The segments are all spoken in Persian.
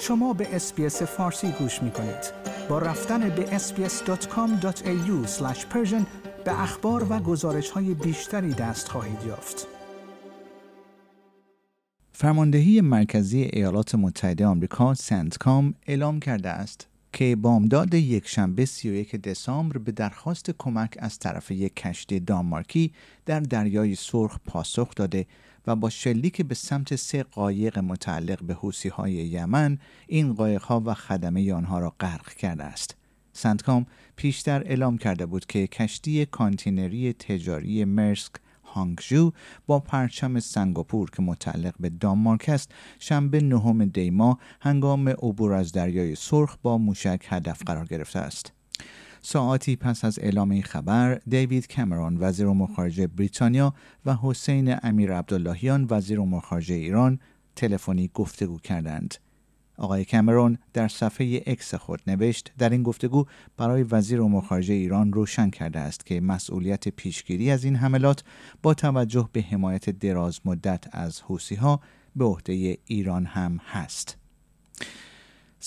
شما به اسپیس فارسی گوش می کنید. با رفتن به sbs.com.au به اخبار و گزارش های بیشتری دست خواهید یافت. فرماندهی مرکزی ایالات متحده آمریکا سنتکام اعلام کرده است که بامداد یکشنبه 31 دسامبر به درخواست کمک از طرف یک کشتی دانمارکی در دریای سرخ پاسخ داده و با شلیک به سمت سه قایق متعلق به حوثی های یمن این قایق ها و خدمه آنها را غرق کرده است. سنتکام پیشتر اعلام کرده بود که کشتی کانتینری تجاری مرسک هانگجو با پرچم سنگاپور که متعلق به دانمارک است شنبه نهم دی ماه هنگام عبور از دریای سرخ با موشک هدف قرار گرفته است ساعتی پس از اعلام این خبر دیوید کامرون وزیر امور خارجه بریتانیا و حسین امیر عبداللهیان وزیر امور خارجه ایران تلفنی گفتگو کردند آقای کامرون در صفحه اکس خود نوشت در این گفتگو برای وزیر امور خارجه ایران روشن کرده است که مسئولیت پیشگیری از این حملات با توجه به حمایت دراز مدت از حوسی ها به عهده ایران هم هست.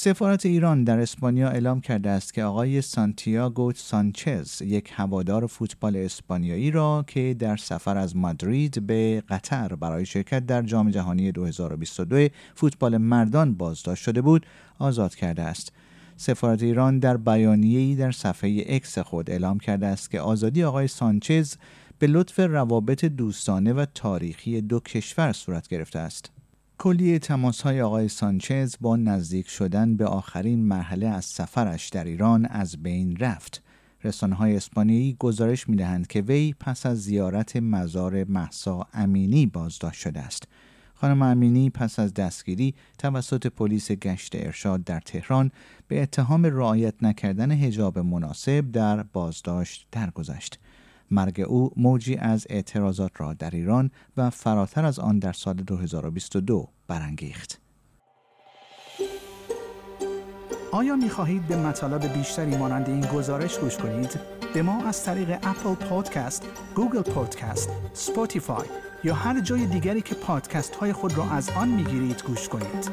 سفارت ایران در اسپانیا اعلام کرده است که آقای سانتیاگو سانچز یک هوادار فوتبال اسپانیایی را که در سفر از مادرید به قطر برای شرکت در جام جهانی 2022 فوتبال مردان بازداشت شده بود آزاد کرده است. سفارت ایران در بیانیه‌ای در صفحه اکس خود اعلام کرده است که آزادی آقای سانچز به لطف روابط دوستانه و تاریخی دو کشور صورت گرفته است. کلیه تماس های آقای سانچز با نزدیک شدن به آخرین مرحله از سفرش در ایران از بین رفت. رسانه های اسپانیایی گزارش می دهند که وی پس از زیارت مزار محسا امینی بازداشت شده است. خانم امینی پس از دستگیری توسط پلیس گشت ارشاد در تهران به اتهام رعایت نکردن حجاب مناسب در بازداشت درگذشت. مرگ او موجی از اعتراضات را در ایران و فراتر از آن در سال 2022 برانگیخت. آیا می خواهید به مطالب بیشتری مانند این گزارش گوش کنید؟ به ما از طریق اپل پادکست، گوگل پادکست، سپوتیفای یا هر جای دیگری که پادکست های خود را از آن می گیرید گوش کنید؟